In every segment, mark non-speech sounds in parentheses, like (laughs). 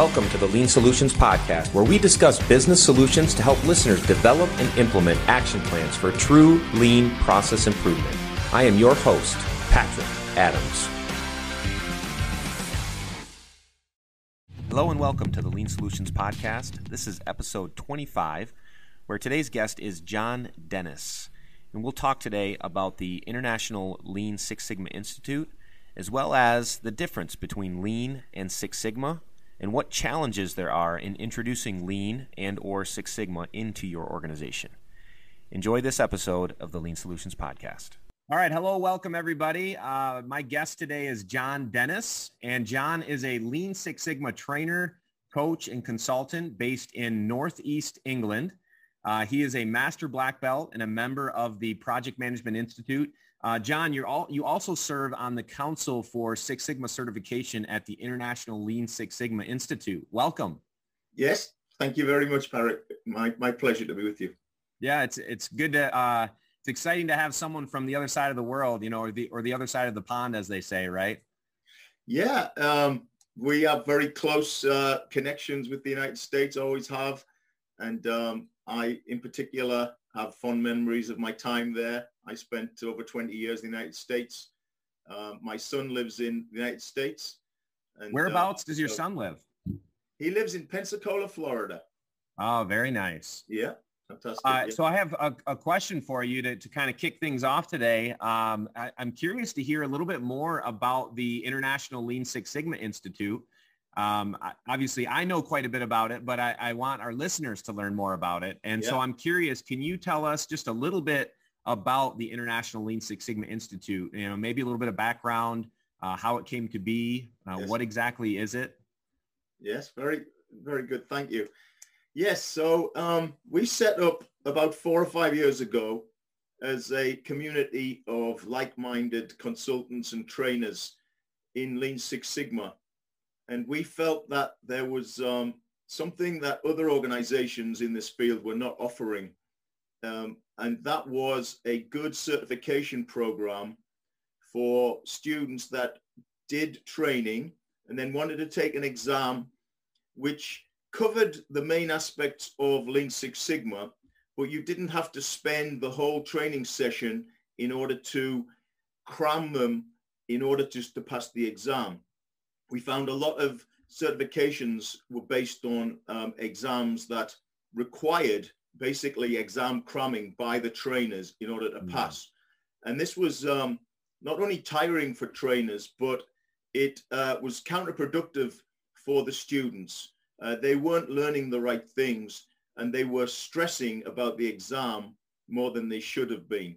Welcome to the Lean Solutions Podcast, where we discuss business solutions to help listeners develop and implement action plans for true lean process improvement. I am your host, Patrick Adams. Hello and welcome to the Lean Solutions Podcast. This is episode 25, where today's guest is John Dennis. And we'll talk today about the International Lean Six Sigma Institute, as well as the difference between Lean and Six Sigma and what challenges there are in introducing Lean and or Six Sigma into your organization. Enjoy this episode of the Lean Solutions Podcast. All right, hello, welcome everybody. Uh, my guest today is John Dennis, and John is a Lean Six Sigma trainer, coach, and consultant based in Northeast England. Uh, he is a master black belt and a member of the Project Management Institute. Uh, John, you're all, you also serve on the Council for Six Sigma certification at the International Lean Six Sigma Institute. Welcome. Yes, thank you very much, Patrick. My, my pleasure to be with you. Yeah, it's it's good to uh, it's exciting to have someone from the other side of the world, you know, or the or the other side of the pond, as they say, right? Yeah, um, we have very close uh, connections with the United States, always have, and um, I, in particular, have fond memories of my time there. I spent over 20 years in the United States. Uh, my son lives in the United States. And, Whereabouts uh, does your so son live? He lives in Pensacola, Florida. Oh, very nice. Yeah. Fantastic. Uh, so I have a, a, question for you to, to kind of kick things off today. Um, I, am curious to hear a little bit more about the International Lean Six Sigma Institute. Um, obviously, I know quite a bit about it, but I, I want our listeners to learn more about it. And yeah. so I'm curious, can you tell us just a little bit about the International Lean Six Sigma Institute? You know, maybe a little bit of background, uh, how it came to be, uh, yes. what exactly is it? Yes, very, very good. Thank you. Yes, so um, we set up about four or five years ago as a community of like-minded consultants and trainers in Lean Six Sigma and we felt that there was um, something that other organizations in this field were not offering. Um, and that was a good certification program for students that did training and then wanted to take an exam which covered the main aspects of Lean Six Sigma, but you didn't have to spend the whole training session in order to cram them in order just to pass the exam. We found a lot of certifications were based on um, exams that required basically exam cramming by the trainers in order to mm. pass. And this was um, not only tiring for trainers, but it uh, was counterproductive for the students. Uh, they weren't learning the right things and they were stressing about the exam more than they should have been.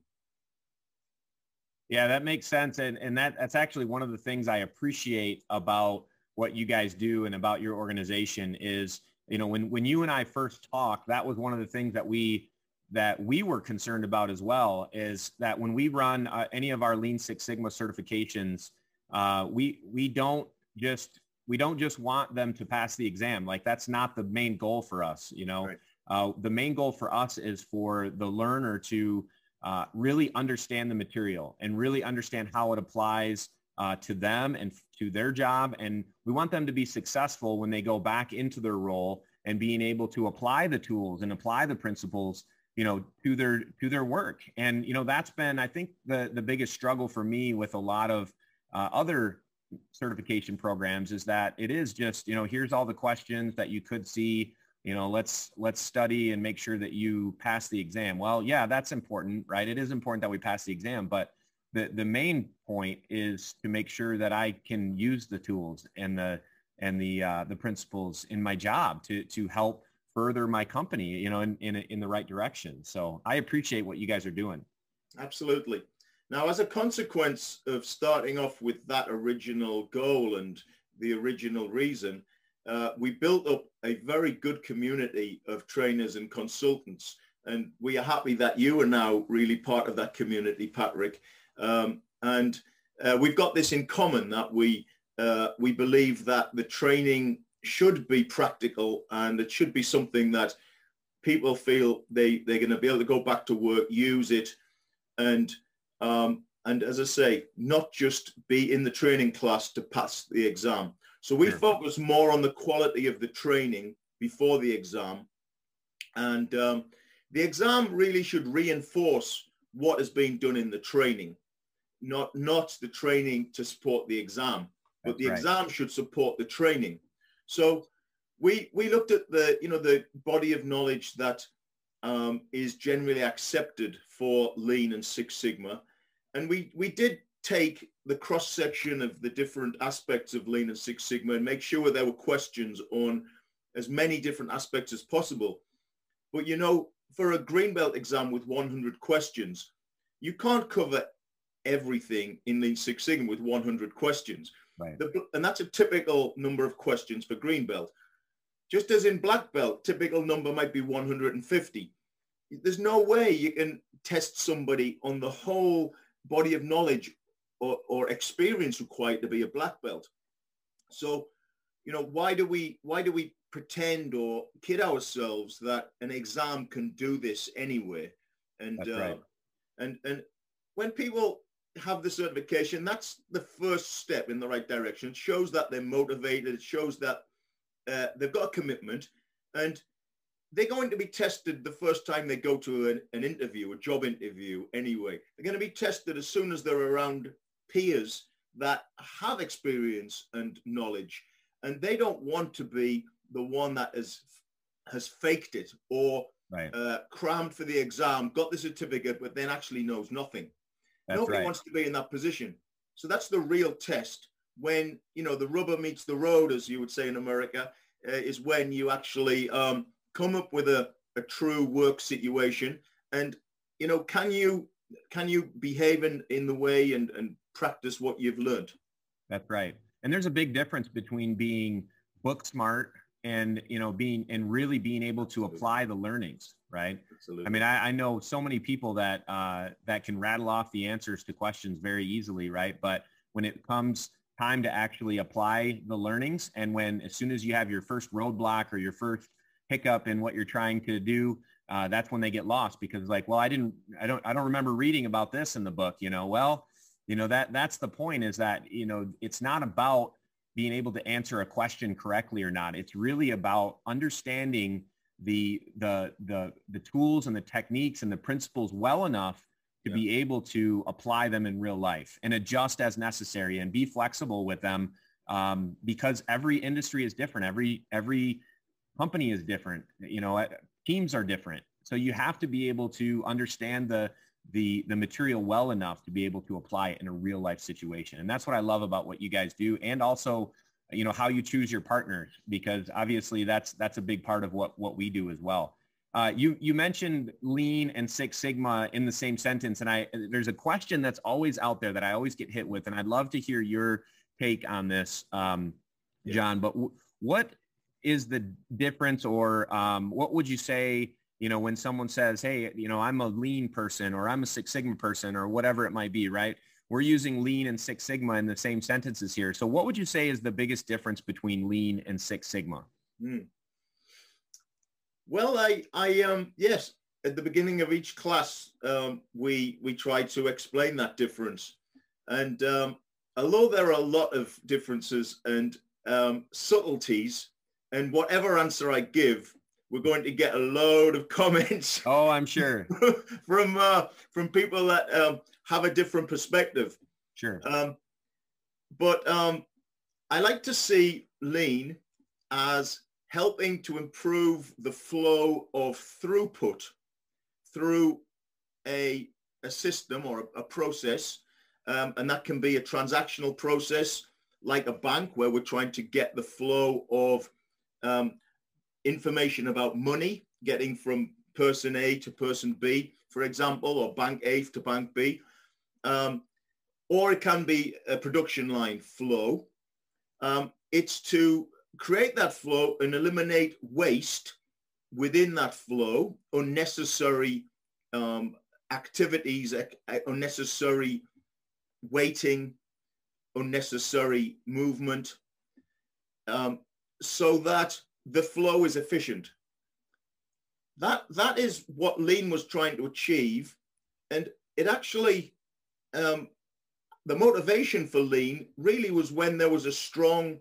Yeah, that makes sense. And, and that, that's actually one of the things I appreciate about what you guys do and about your organization is, you know, when, when you and I first talked, that was one of the things that we that we were concerned about as well is that when we run uh, any of our Lean Six Sigma certifications, uh, we we don't just we don't just want them to pass the exam. Like that's not the main goal for us. You know, right. uh, the main goal for us is for the learner to uh, really understand the material and really understand how it applies uh, to them and to their job. And we want them to be successful when they go back into their role and being able to apply the tools and apply the principles, you know, to their to their work. And you know, that's been, I think, the the biggest struggle for me with a lot of uh, other certification programs is that it is just, you know, here's all the questions that you could see you know let's let's study and make sure that you pass the exam well yeah that's important right it is important that we pass the exam but the the main point is to make sure that i can use the tools and the and the uh, the principles in my job to to help further my company you know in, in in the right direction so i appreciate what you guys are doing absolutely now as a consequence of starting off with that original goal and the original reason uh, we built up a very good community of trainers and consultants. And we are happy that you are now really part of that community, Patrick. Um, and uh, we've got this in common that we, uh, we believe that the training should be practical and it should be something that people feel they, they're going to be able to go back to work, use it. And, um, and as I say, not just be in the training class to pass the exam. So we sure. focus more on the quality of the training before the exam. And um, the exam really should reinforce what has been done in the training, not, not the training to support the exam, but the right. exam should support the training. So we, we looked at the, you know, the body of knowledge that um, is generally accepted for Lean and Six Sigma. And we, we did take the cross section of the different aspects of Lean and Six Sigma and make sure there were questions on as many different aspects as possible. But you know, for a green belt exam with 100 questions, you can't cover everything in Lean Six Sigma with 100 questions. Right. The, and that's a typical number of questions for green belt. Just as in black belt, typical number might be 150. There's no way you can test somebody on the whole body of knowledge or, or experience required to be a black belt. So, you know, why do we why do we pretend or kid ourselves that an exam can do this anyway? And uh, right. and and when people have the certification, that's the first step in the right direction. It shows that they're motivated. It shows that uh, they've got a commitment, and they're going to be tested the first time they go to an, an interview, a job interview anyway. They're going to be tested as soon as they're around peers that have experience and knowledge, and they don't want to be the one that has has faked it or right. uh, crammed for the exam, got the certificate, but then actually knows nothing. That's Nobody right. wants to be in that position. So that's the real test. When you know the rubber meets the road, as you would say in America, uh, is when you actually um, come up with a, a true work situation, and you know can you can you behave in, in the way and, and practice what you've learned. That's right. And there's a big difference between being book smart and you know being and really being able to apply the learnings right? Absolutely. i mean I, I, know so many people that uh, that can rattle off the answers to questions very easily right? But when it comes time to actually apply the learnings and when as soon as you have your first roadblock or your first hiccup in what you're trying to do uh, that's when they get lost because like well i didn't i don't i don't remember reading about this in the book you know? Well you know, that that's the point is that, you know, it's not about being able to answer a question correctly or not. It's really about understanding the the the the tools and the techniques and the principles well enough to yeah. be able to apply them in real life and adjust as necessary and be flexible with them um, because every industry is different. Every every company is different. You know, teams are different. So you have to be able to understand the the the material well enough to be able to apply it in a real life situation. And that's what i love about what you guys do and also you know how you choose your partners because obviously that's that's a big part of what what we do as well. Uh, you you mentioned lean and six sigma in the same sentence and i there's a question that's always out there that i always get hit with and i'd love to hear your take on this um, john but w- what is the difference or um, what would you say you know, when someone says, hey, you know, I'm a lean person or I'm a Six Sigma person or whatever it might be, right? We're using lean and Six Sigma in the same sentences here. So what would you say is the biggest difference between lean and Six Sigma? Mm. Well, I, I, um, yes, at the beginning of each class, um, we, we try to explain that difference. And um, although there are a lot of differences and um, subtleties, and whatever answer I give, we're going to get a load of (laughs) comments. Oh, I'm sure (laughs) from uh, from people that um, have a different perspective. Sure. Um, but um, I like to see lean as helping to improve the flow of throughput through a, a system or a, a process. Um, and that can be a transactional process like a bank where we're trying to get the flow of um, information about money getting from person A to person B, for example, or bank A to bank B. Um, or it can be a production line flow. Um, it's to create that flow and eliminate waste within that flow, unnecessary um, activities, unnecessary waiting, unnecessary movement, um, so that the flow is efficient. That that is what Lean was trying to achieve, and it actually um, the motivation for Lean really was when there was a strong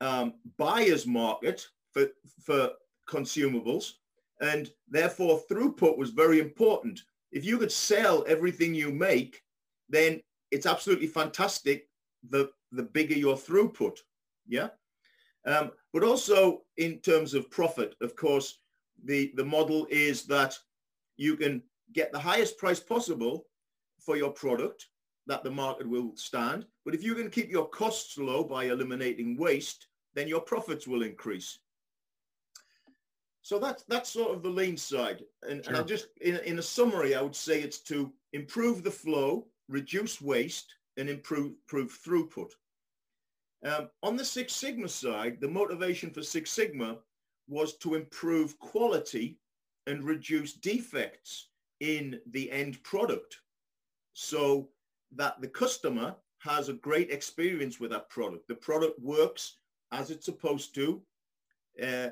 um, buyer's market for, for consumables and therefore throughput was very important. If you could sell everything you make, then it's absolutely fantastic the, the bigger your throughput. Yeah. Um, but also in terms of profit, of course, the, the model is that you can get the highest price possible for your product that the market will stand. But if you can keep your costs low by eliminating waste, then your profits will increase. So that's that's sort of the lean side. And, sure. and I just in, in a summary, I would say it's to improve the flow, reduce waste, and improve, improve throughput. Um, on the Six Sigma side, the motivation for Six Sigma was to improve quality and reduce defects in the end product so that the customer has a great experience with that product. The product works as it's supposed to, uh,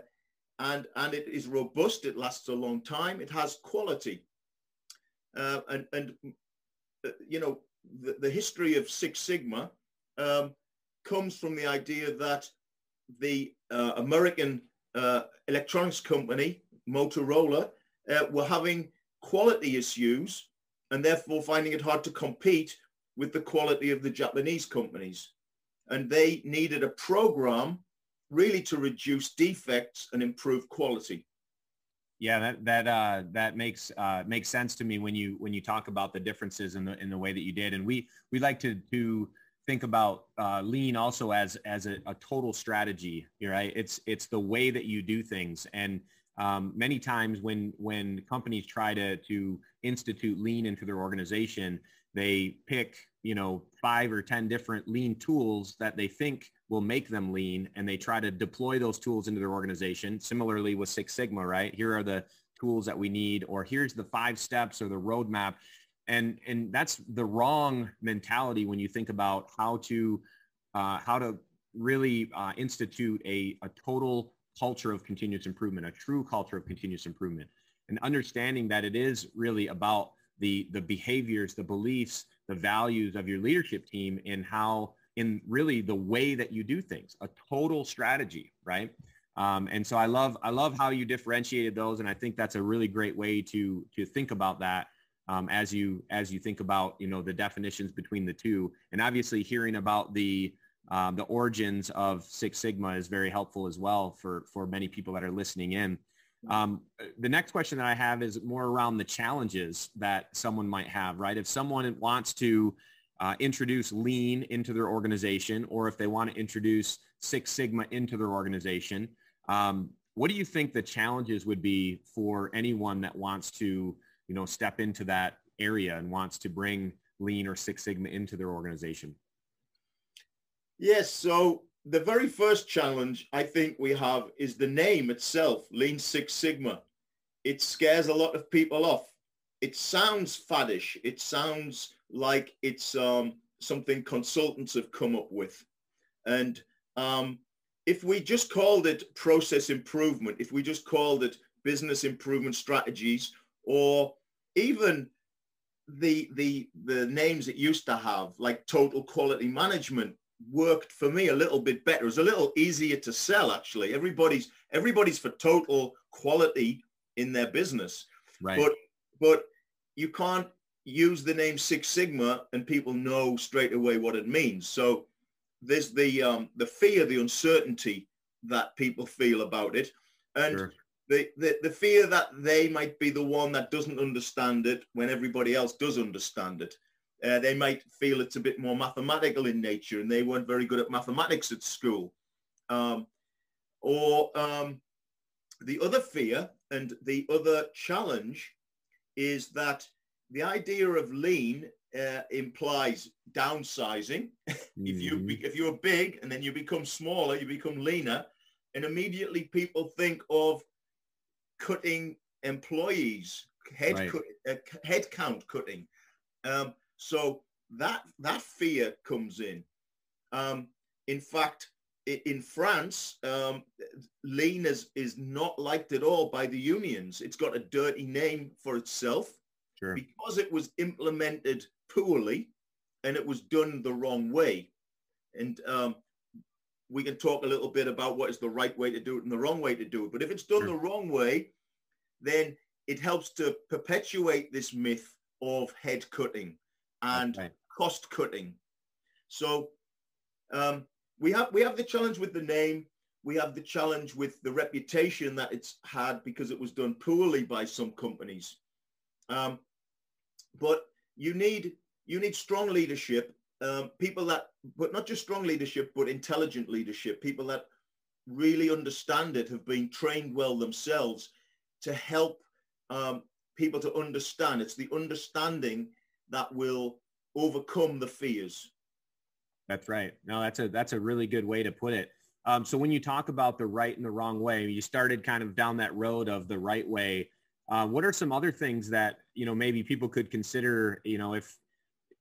and, and it is robust. It lasts a long time. It has quality. Uh, and, and uh, you know, the, the history of Six Sigma um, comes from the idea that the uh, American uh, electronics company, Motorola, uh, were having quality issues and therefore finding it hard to compete with the quality of the Japanese companies. And they needed a program really to reduce defects and improve quality. Yeah, that that uh, that makes uh, makes sense to me when you when you talk about the differences in the in the way that you did, and we we like to to think about uh, lean also as as a, a total strategy, right? It's it's the way that you do things, and um, many times when when companies try to to institute lean into their organization, they pick you know five or ten different lean tools that they think will make them lean, and they try to deploy those tools into their organization. Similarly with Six Sigma, right? Here are the tools that we need, or here's the five steps or the roadmap and and that's the wrong mentality when you think about how to uh, how to really uh, institute a, a total culture of continuous improvement, a true culture of continuous improvement, and understanding that it is really about the the behaviors, the beliefs, the values of your leadership team, and how in really the way that you do things, a total strategy, right? Um, and so I love I love how you differentiated those, and I think that's a really great way to to think about that um, as you as you think about you know the definitions between the two and obviously hearing about the um, the origins of Six Sigma is very helpful as well for for many people that are listening in. Um, the next question that I have is more around the challenges that someone might have, right? If someone wants to uh, introduce lean into their organization or if they want to introduce Six Sigma into their organization, um, what do you think the challenges would be for anyone that wants to you know, step into that area and wants to bring Lean or Six Sigma into their organization? Yes. So the very first challenge I think we have is the name itself, Lean Six Sigma. It scares a lot of people off. It sounds faddish. It sounds like it's um, something consultants have come up with. And um, if we just called it process improvement, if we just called it business improvement strategies or even the the the names it used to have like total quality management worked for me a little bit better. It was a little easier to sell actually. Everybody's everybody's for total quality in their business. Right. But but you can't use the name six sigma and people know straight away what it means. So there's the um the fear the uncertainty that people feel about it. And sure the, the, the fear that they might be the one that doesn't understand it when everybody else does understand it. Uh, they might feel it's a bit more mathematical in nature and they weren't very good at mathematics at school. Um, or um, the other fear and the other challenge is that the idea of lean uh, implies downsizing. Mm-hmm. (laughs) if you mm-hmm. if you're big and then you become smaller, you become leaner, and immediately people think of cutting employees, head right. cut, uh, head count cutting. Um, so that that fear comes in. Um, in fact, in France, um, lean is, is not liked at all by the unions. It's got a dirty name for itself sure. because it was implemented poorly and it was done the wrong way. And um, we can talk a little bit about what is the right way to do it and the wrong way to do it. But if it's done sure. the wrong way, then it helps to perpetuate this myth of head cutting and okay. cost cutting. So um, we have we have the challenge with the name. We have the challenge with the reputation that it's had because it was done poorly by some companies. Um, but you need you need strong leadership, um, people that, but not just strong leadership, but intelligent leadership, people that really understand it, have been trained well themselves to help um, people to understand. It's the understanding that will overcome the fears. That's right. No, that's a that's a really good way to put it. Um, so when you talk about the right and the wrong way, you started kind of down that road of the right way. Uh, what are some other things that you know maybe people could consider? You know, if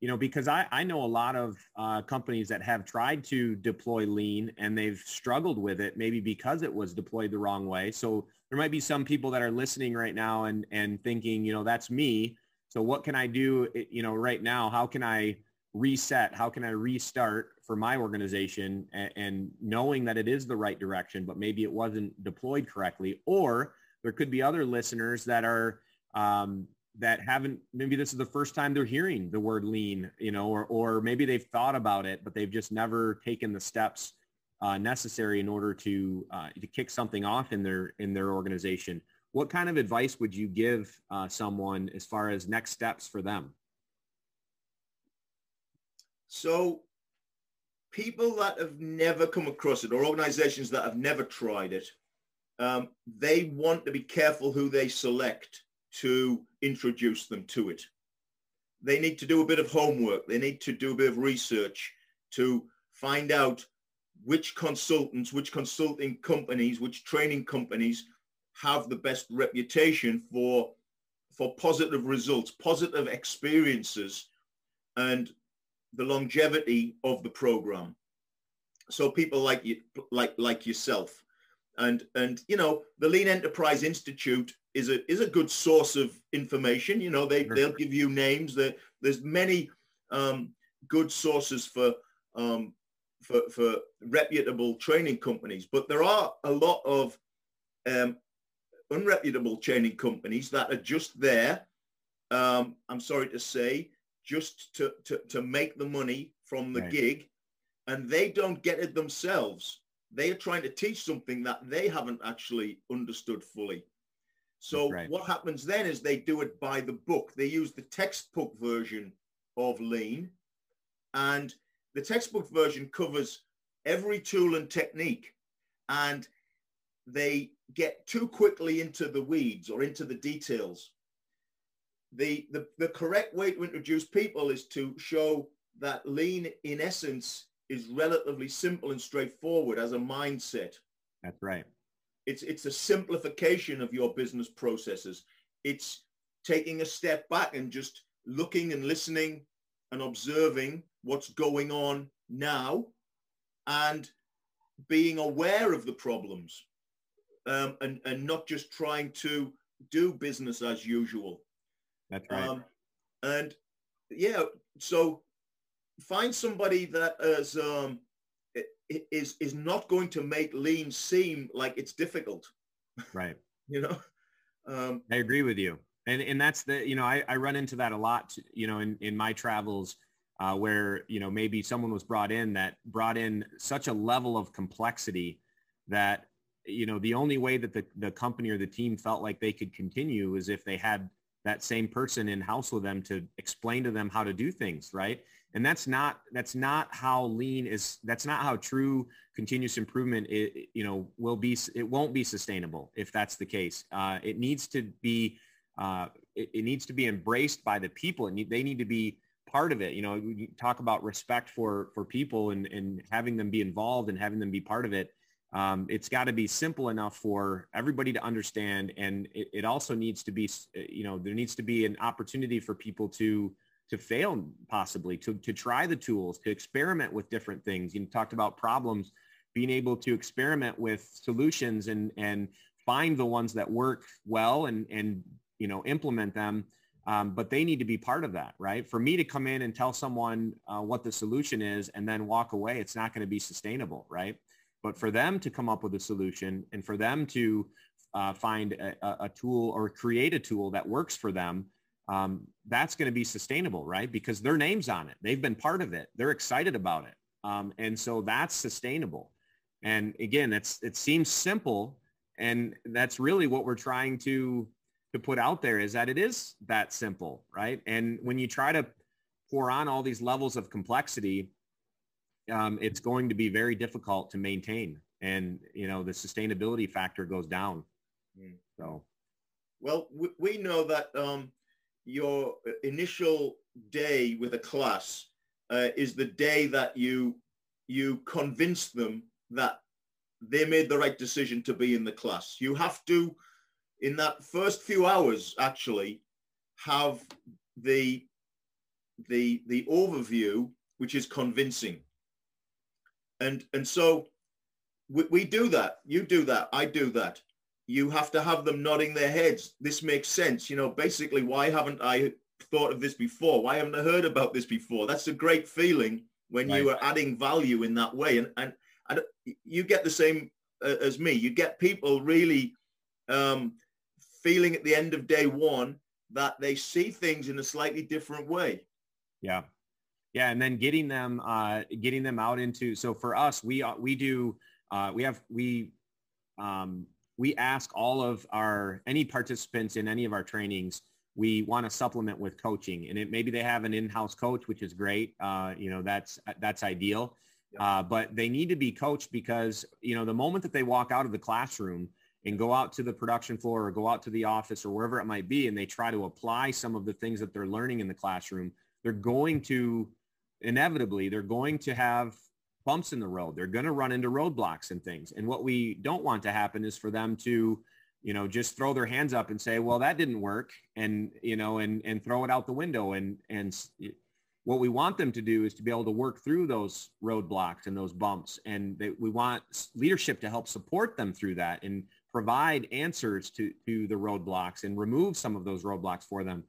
you know, because I, I know a lot of uh, companies that have tried to deploy lean and they've struggled with it, maybe because it was deployed the wrong way. So there might be some people that are listening right now and, and thinking, you know, that's me. So what can I do, you know, right now? How can I reset? How can I restart for my organization and, and knowing that it is the right direction, but maybe it wasn't deployed correctly? Or there could be other listeners that are, um, that haven't maybe this is the first time they're hearing the word lean you know or, or maybe they've thought about it but they've just never taken the steps uh, necessary in order to uh, to kick something off in their in their organization. What kind of advice would you give uh, someone as far as next steps for them? So people that have never come across it or organizations that have never tried it um, they want to be careful who they select to introduce them to it. They need to do a bit of homework. They need to do a bit of research to find out which consultants, which consulting companies, which training companies have the best reputation for, for positive results, positive experiences, and the longevity of the program. So people like you, like like yourself, and and you know the Lean Enterprise Institute is a is a good source of information. You know, they they'll give you names. That there's many um, good sources for um, for for reputable training companies, but there are a lot of um, unreputable training companies that are just there. Um, I'm sorry to say, just to, to, to make the money from the right. gig, and they don't get it themselves. They are trying to teach something that they haven't actually understood fully. So right. what happens then is they do it by the book. They use the textbook version of lean and the textbook version covers every tool and technique and they get too quickly into the weeds or into the details. The, the, the correct way to introduce people is to show that lean in essence is relatively simple and straightforward as a mindset. That's right. It's it's a simplification of your business processes. It's taking a step back and just looking and listening and observing what's going on now and being aware of the problems um, and, and not just trying to do business as usual. That's right. Um, and yeah, so find somebody that is um, is is not going to make lean seem like it's difficult. Right. (laughs) you know. Um, I agree with you, and and that's the you know I, I run into that a lot. You know, in in my travels. Uh, where you know maybe someone was brought in that brought in such a level of complexity that you know the only way that the, the company or the team felt like they could continue is if they had that same person in house with them to explain to them how to do things right and that's not that's not how lean is that's not how true continuous improvement it, you know will be it won't be sustainable if that's the case. Uh, it needs to be uh, it, it, needs to be embraced by the people. And they need to be part of it. You know we talk about respect for for people and and having them be involved and having them be part of it. Um, it's got to be simple enough for everybody to understand. And it, it also needs to be you know there needs to be an opportunity for people to to fail possibly, to, to try the tools, to experiment with different things. You talked about problems, being able to experiment with solutions and, and find the ones that work well and, and you know, implement them. Um, but they need to be part of that, right? For me to come in and tell someone uh, what the solution is and then walk away, it's not going to be sustainable, right? But for them to come up with a solution and for them to uh, find a, a, tool or create a tool that works for them, um, that's going to be sustainable, right? Because their name's on it. They've been part of it. They're excited about it. Um, and so that's sustainable. And again, it's, it seems simple. And that's really what we're trying to, to put out there is that it is that simple, right? And when you try to pour on all these levels of complexity, um, it's going to be very difficult to maintain. And, you know, the sustainability factor goes down. Mm. So, well, we know that um, your initial day with a class uh, is the day that you you convince them that they made the right decision to be in the class. You have to, in that first few hours, actually have the the the overview, which is convincing. And and so we, we do that. You do that. I do that you have to have them nodding their heads. This makes sense. You know, basically, why haven't I thought of this before? Why haven't I heard about this before? That's a great feeling when right. you are adding value in that way. And, and, and you get the same uh, as me. You get people really um, feeling at the end of day one that they see things in a slightly different way. Yeah. Yeah. And then getting them, uh, getting them out into, so for us, we, uh, we do, uh, we have, we, um, we ask all of our any participants in any of our trainings we want to supplement with coaching. And it maybe they have an in-house coach which is great. Uh, you know that's that's ideal. Uh, but they need to be coached because you know the moment that they walk out of the classroom and go out to the production floor or go out to the office or wherever it might be and they try to apply some of the things that they're learning in the classroom they're going to inevitably they're going to have bumps in the road. They're going to run into roadblocks and things. And what we don't want to happen is for them to, you know, just throw their hands up and say, well, that didn't work and, you know, and, and throw it out the window. And, and what we want them to do is to be able to work through those roadblocks and those bumps. And they, we want leadership to help support them through that and provide answers to, to the roadblocks and remove some of those roadblocks for them.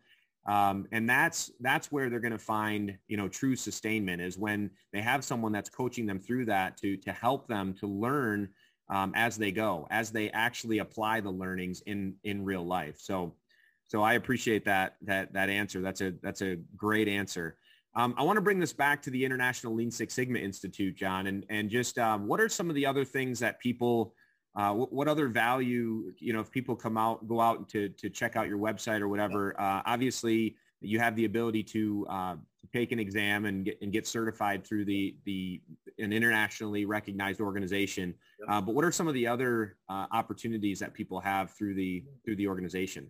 Um, and that's that's where they're going to find you know true sustainment is when they have someone that's coaching them through that to to help them to learn um, as they go as they actually apply the learnings in in real life. So so i appreciate that that that answer. That's a that's a great answer. Um, i want to bring this back to the international lean six sigma institute john and and just um, what are some of the other things that people uh, what, what, other value, you know, if people come out, go out to, to check out your website or whatever, uh, obviously you have the ability to, uh, to take an exam and get, and get certified through the, the, an internationally recognized organization. Uh, but what are some of the other uh, opportunities that people have through the, through the organization?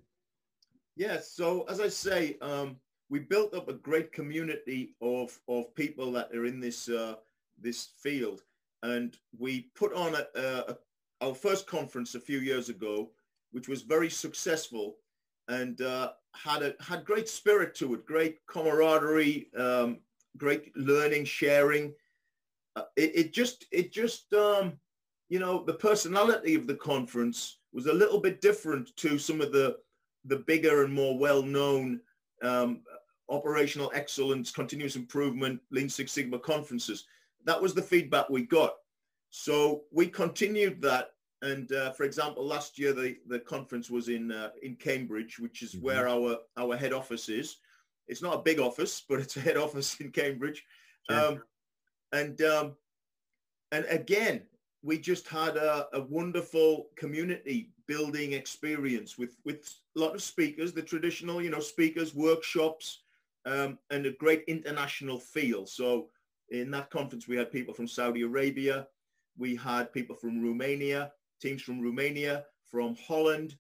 Yes. So as I say, um, we built up a great community of, of people that are in this, uh, this field. And we put on a, a, our first conference a few years ago, which was very successful and uh, had a had great spirit to it, great camaraderie, um, great learning, sharing. Uh, it, it, just it just um, you know the personality of the conference was a little bit different to some of the the bigger and more well known um, operational excellence, continuous improvement, Lean Six Sigma conferences. That was the feedback we got. So we continued that and uh, for example, last year the, the conference was in uh, in Cambridge, which is mm-hmm. where our our head office is. It's not a big office, but it's a head office in Cambridge. Sure. Um, and um, and again, we just had a, a, wonderful community building experience with with a lot of speakers, the traditional, you know, speakers, workshops, um, and a great international feel. So in that conference, we had people from Saudi Arabia, we had people from Romania, teams from Romania, from Holland,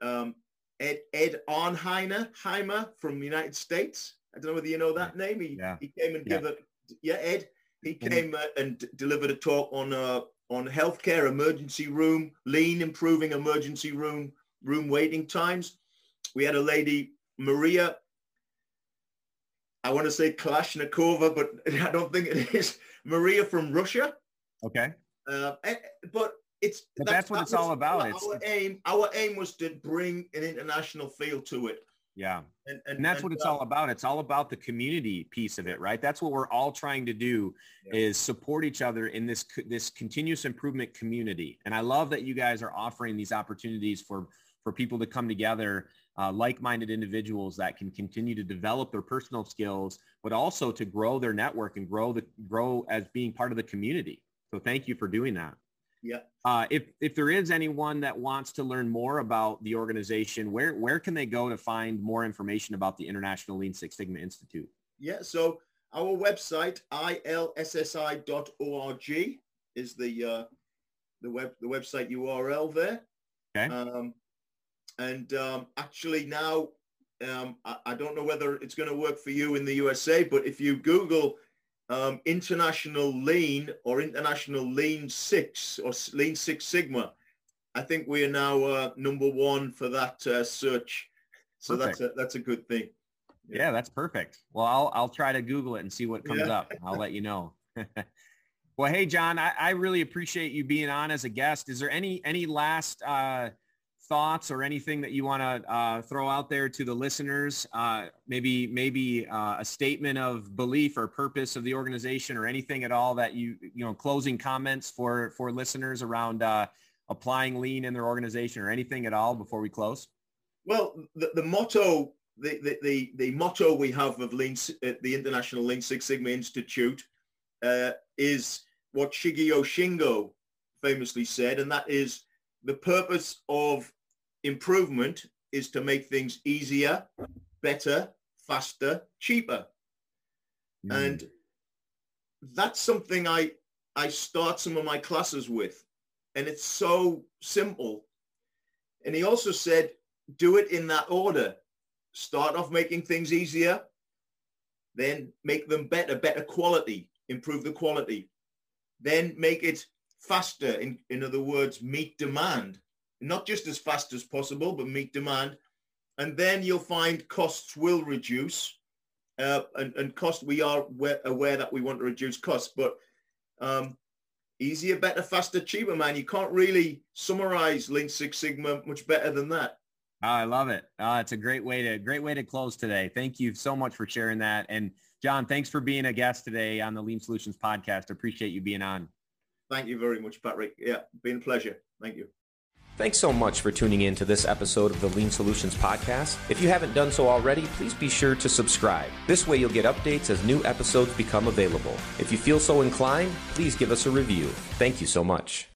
um, Ed, Ed Arnheimer Heimer from the United States. I don't know whether you know that name. He, yeah. he came and yeah. gave a, yeah, Ed, he mm-hmm. came uh, and delivered a talk on, uh, on healthcare emergency room, lean improving emergency room, room waiting times. We had a lady, Maria, I want to say Kalashnikova, but (laughs) I don't think it is, Maria from Russia. Okay. Uh, eh, but it's but that's, that's what it's all about. Our, aim, our aim was to bring an international feel to it. Yeah. And, and, and that's and, what it's uh, all about. It's all about the community piece of it, right? That's what we're all trying to do yeah. is support each other in this, this continuous improvement community. And I love that you guys are offering these opportunities for, for people to come together, uh, like-minded individuals that can continue to develop their personal skills, but also to grow their network and grow the, grow as being part of the community. So thank you for doing that. Yeah. Uh, if if there is anyone that wants to learn more about the organization, where where can they go to find more information about the International Lean Six Sigma Institute? Yeah. So our website ilssi.org is the uh, the web the website URL there. Okay. Um, and um, actually now um, I, I, don't know whether it's going to work for you in the USA, but if you Google um, International Lean or International Lean Six or Lean Six Sigma. I think we are now uh, number one for that uh, search. So perfect. that's a, that's a good thing. Yeah. yeah. that's perfect. Well, I'll, I'll try to Google it and see what comes yeah. up. I'll let you know. (laughs) well, hey, John, I, I, really appreciate you being on as a guest. Is there any, any last uh, thoughts or anything that you want to uh, throw out there to the listeners? Uh, maybe maybe uh, a statement of belief or purpose of the organization, or anything at all that you you know closing comments for for listeners around uh, applying lean in their organization, or anything at all before we close. Well, the, the motto. The, the, the, the motto we have of Lean, uh, the International Lean Six Sigma Institute uh, is what Shigeo Shingo famously said, and that is the purpose of improvement is to make things easier, better, faster, cheaper. Mm. And that's something I, I start some of my classes with. And it's so simple. And he also said, do it in that order. Start off making things easier, then make them better, better quality, improve the quality. Then make it faster, in, in other words, meet demand not just as fast as possible, but meet demand. And then you'll find costs will reduce. Uh, and, and cost, we are aware that we want to reduce costs, but um, easier, better, faster, cheaper, man. You can't really summarize Lean Six Sigma much better than that. Oh, I love it. Uh, it's a great way to great way to close today. Thank you so much for sharing that. And John, thanks for being a guest today on the Lean Solutions podcast. Appreciate you being on. Thank you very much, Patrick. Yeah, been a pleasure. Thank you. Thanks so much for tuning in to this episode of the Lean Solutions Podcast. If you haven't done so already, please be sure to subscribe. This way you'll get updates as new episodes become available. If you feel so inclined, please give us a review. Thank you so much.